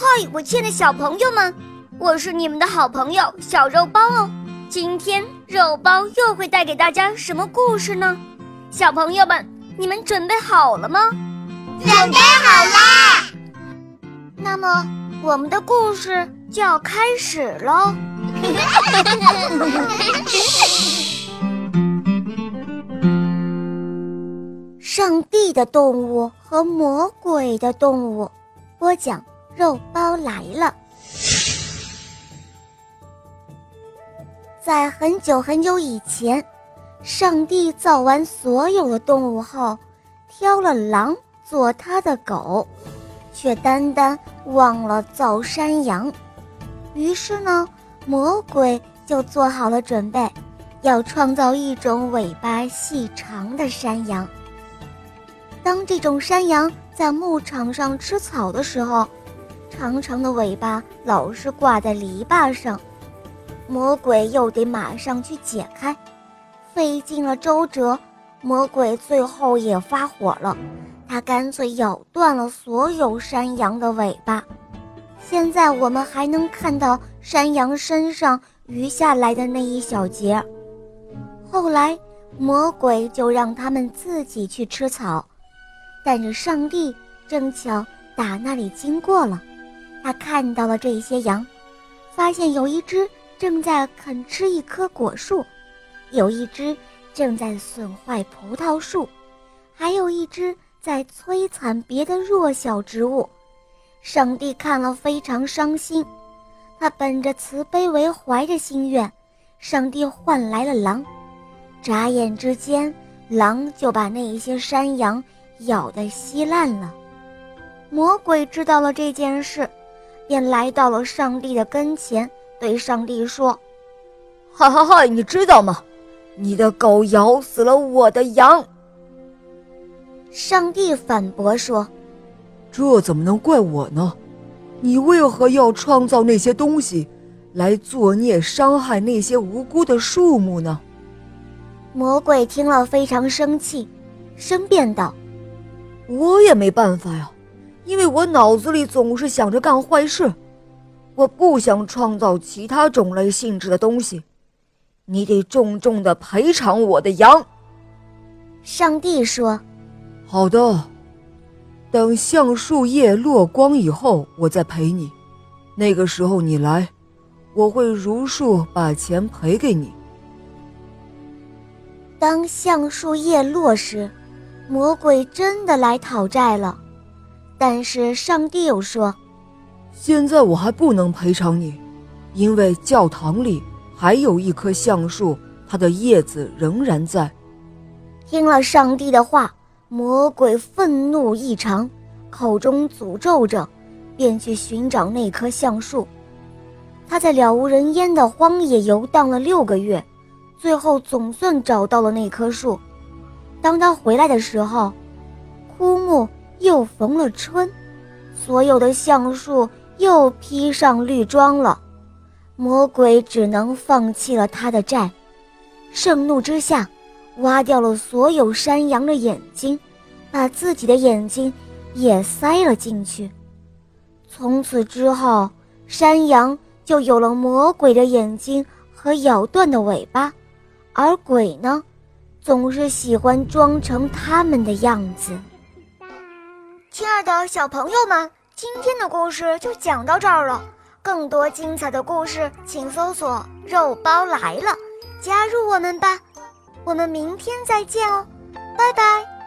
嗨，我亲爱的小朋友们，我是你们的好朋友小肉包哦。今天肉包又会带给大家什么故事呢？小朋友们，你们准备好了吗？准备好啦！那么，我们的故事就要开始喽。上帝的动物和魔鬼的动物，播讲肉包来了。在很久很久以前，上帝造完所有的动物后，挑了狼做他的狗，却单单忘了造山羊。于是呢，魔鬼就做好了准备，要创造一种尾巴细长的山羊。当这种山羊在牧场上吃草的时候，长长的尾巴老是挂在篱笆上，魔鬼又得马上去解开，费尽了周折，魔鬼最后也发火了，他干脆咬断了所有山羊的尾巴。现在我们还能看到山羊身上余下来的那一小截。后来，魔鬼就让他们自己去吃草。但是上帝正巧打那里经过了，他看到了这些羊，发现有一只正在啃吃一棵果树，有一只正在损坏葡萄树，还有一只在摧残别的弱小植物。上帝看了非常伤心，他本着慈悲为怀的心愿，上帝换来了狼，眨眼之间，狼就把那一些山羊。咬得稀烂了。魔鬼知道了这件事，便来到了上帝的跟前，对上帝说：“哈哈嗨！你知道吗？你的狗咬死了我的羊。”上帝反驳说：“这怎么能怪我呢？你为何要创造那些东西，来作孽伤害那些无辜的树木呢？”魔鬼听了非常生气，申辩道。我也没办法呀，因为我脑子里总是想着干坏事，我不想创造其他种类性质的东西。你得重重的赔偿我的羊。上帝说：“好的，等橡树叶落光以后，我再赔你。那个时候你来，我会如数把钱赔给你。”当橡树叶落时。魔鬼真的来讨债了，但是上帝又说：“现在我还不能赔偿你，因为教堂里还有一棵橡树，它的叶子仍然在。”听了上帝的话，魔鬼愤怒异常，口中诅咒着，便去寻找那棵橡树。他在了无人烟的荒野游荡了六个月，最后总算找到了那棵树。当他回来的时候，枯木又逢了春，所有的橡树又披上绿装了。魔鬼只能放弃了他的债，盛怒之下，挖掉了所有山羊的眼睛，把自己的眼睛也塞了进去。从此之后，山羊就有了魔鬼的眼睛和咬断的尾巴，而鬼呢？总是喜欢装成他们的样子。亲爱的小朋友们，今天的故事就讲到这儿了。更多精彩的故事，请搜索“肉包来了”，加入我们吧。我们明天再见哦，拜拜。